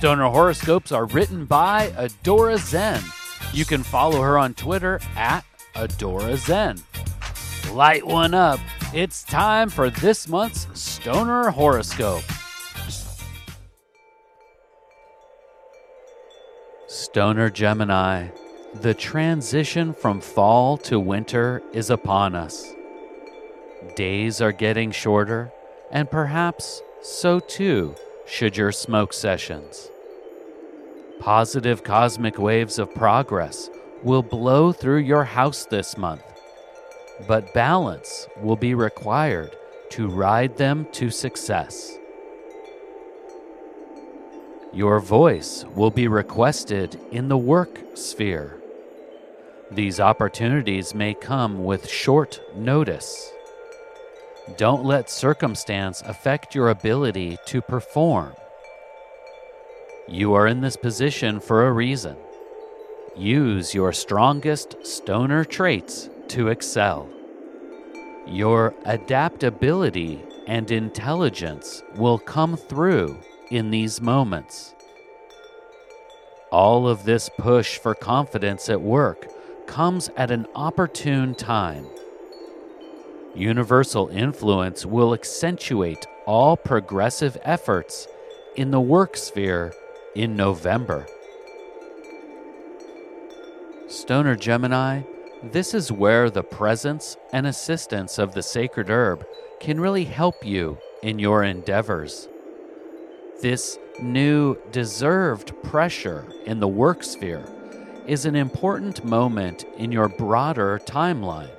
Stoner horoscopes are written by Adora Zen. You can follow her on Twitter at Adora Zen. Light one up. It's time for this month's Stoner horoscope. Stoner Gemini. The transition from fall to winter is upon us. Days are getting shorter, and perhaps so too should your smoke sessions. Positive cosmic waves of progress will blow through your house this month, but balance will be required to ride them to success. Your voice will be requested in the work sphere. These opportunities may come with short notice. Don't let circumstance affect your ability to perform. You are in this position for a reason. Use your strongest stoner traits to excel. Your adaptability and intelligence will come through in these moments. All of this push for confidence at work comes at an opportune time. Universal influence will accentuate all progressive efforts in the work sphere in November. Stoner Gemini, this is where the presence and assistance of the sacred herb can really help you in your endeavors. This new deserved pressure in the work sphere is an important moment in your broader timeline.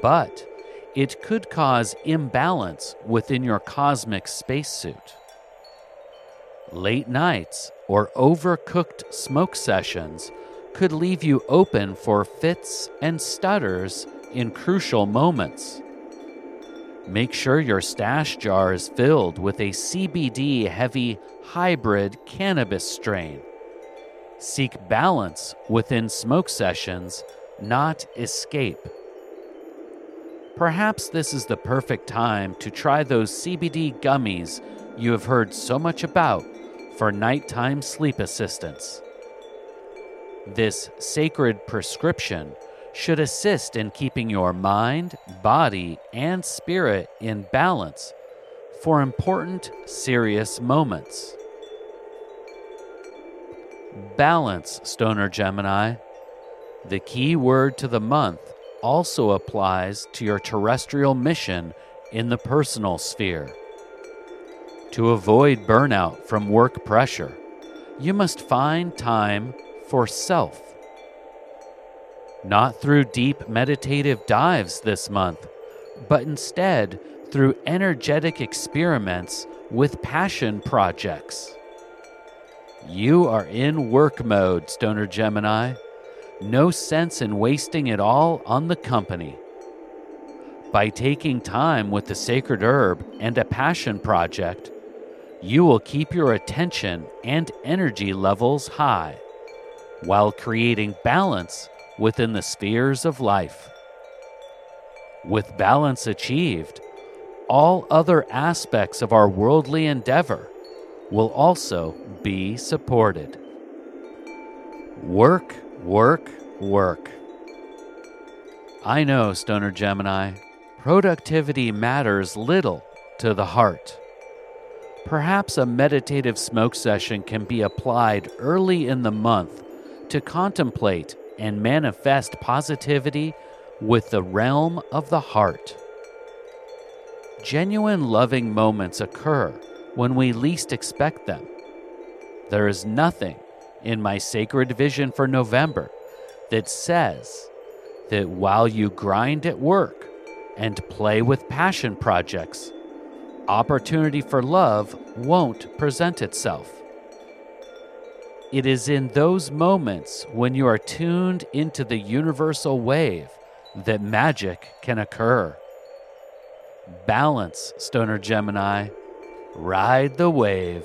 But it could cause imbalance within your cosmic spacesuit. Late nights or overcooked smoke sessions could leave you open for fits and stutters in crucial moments. Make sure your stash jar is filled with a CBD heavy hybrid cannabis strain. Seek balance within smoke sessions, not escape. Perhaps this is the perfect time to try those CBD gummies you have heard so much about for nighttime sleep assistance. This sacred prescription should assist in keeping your mind, body, and spirit in balance for important, serious moments. Balance, Stoner Gemini. The key word to the month also applies to your terrestrial mission in the personal sphere. To avoid burnout from work pressure, you must find time for self. Not through deep meditative dives this month, but instead through energetic experiments with passion projects. You are in work mode, Stoner Gemini. No sense in wasting it all on the company. By taking time with the sacred herb and a passion project, you will keep your attention and energy levels high while creating balance within the spheres of life. With balance achieved, all other aspects of our worldly endeavor will also be supported. Work Work, work. I know, Stoner Gemini, productivity matters little to the heart. Perhaps a meditative smoke session can be applied early in the month to contemplate and manifest positivity with the realm of the heart. Genuine loving moments occur when we least expect them. There is nothing in my sacred vision for November that says that while you grind at work and play with passion projects, opportunity for love won't present itself. It is in those moments when you are tuned into the universal wave that magic can occur. Balance, Stoner Gemini. Ride the wave.